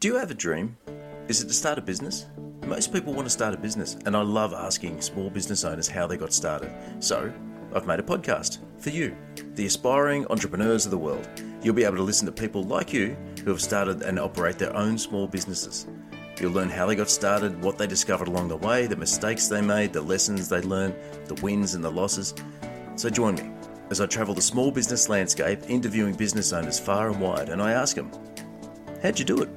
Do you have a dream? Is it to start a business? Most people want to start a business, and I love asking small business owners how they got started. So, I've made a podcast for you, the aspiring entrepreneurs of the world. You'll be able to listen to people like you who have started and operate their own small businesses. You'll learn how they got started, what they discovered along the way, the mistakes they made, the lessons they learned, the wins and the losses. So join me as I travel the small business landscape interviewing business owners far and wide and I ask them, How'd you do it?